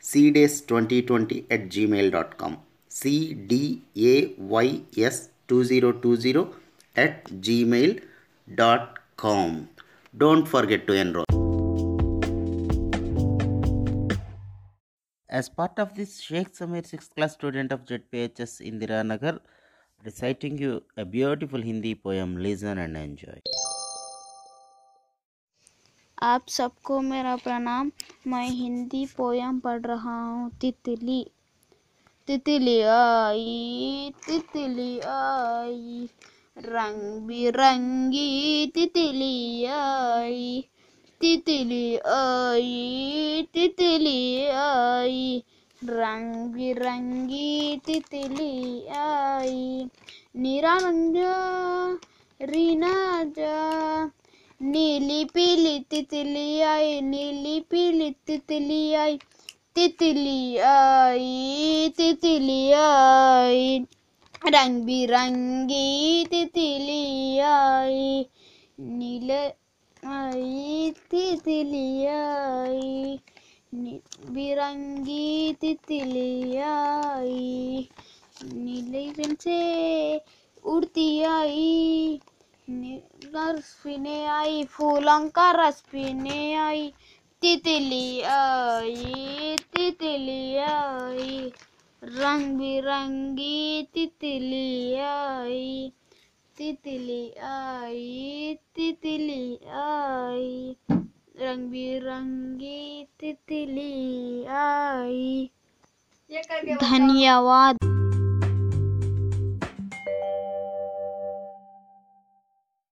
cdays2020 at gmail.com cdays2020 at gmail.com don't forget to enroll. As part of this sheikh samir 6th class student of jphs indira nagar reciting you a beautiful hindi poem listen and enjoy आप सबको मेरा प्रणाम। मैं Hindi poem पढ़ रहा हूँ। तितली। तितली आई तितली आई। रंग बिरंगी तितली आई तितली आई तितली आई। रंग बिरंगी तितली आई। निरंजा रीना जा। नीली पीली तितली आई, नीली पीली तितली आई तितली आई तितली आई। रंग बिरंगी तितली आई, नील आई, तितली आई। बिरंगी तितली आई, नीले रंग से उड़ती आई। रस पीने आई फूलों का रस पीने आई तितली आई तितली आई रंग बिरंगी तितली आई तितली आई तितली आई। रंग बिरंगी तितली आई धन्यवाद।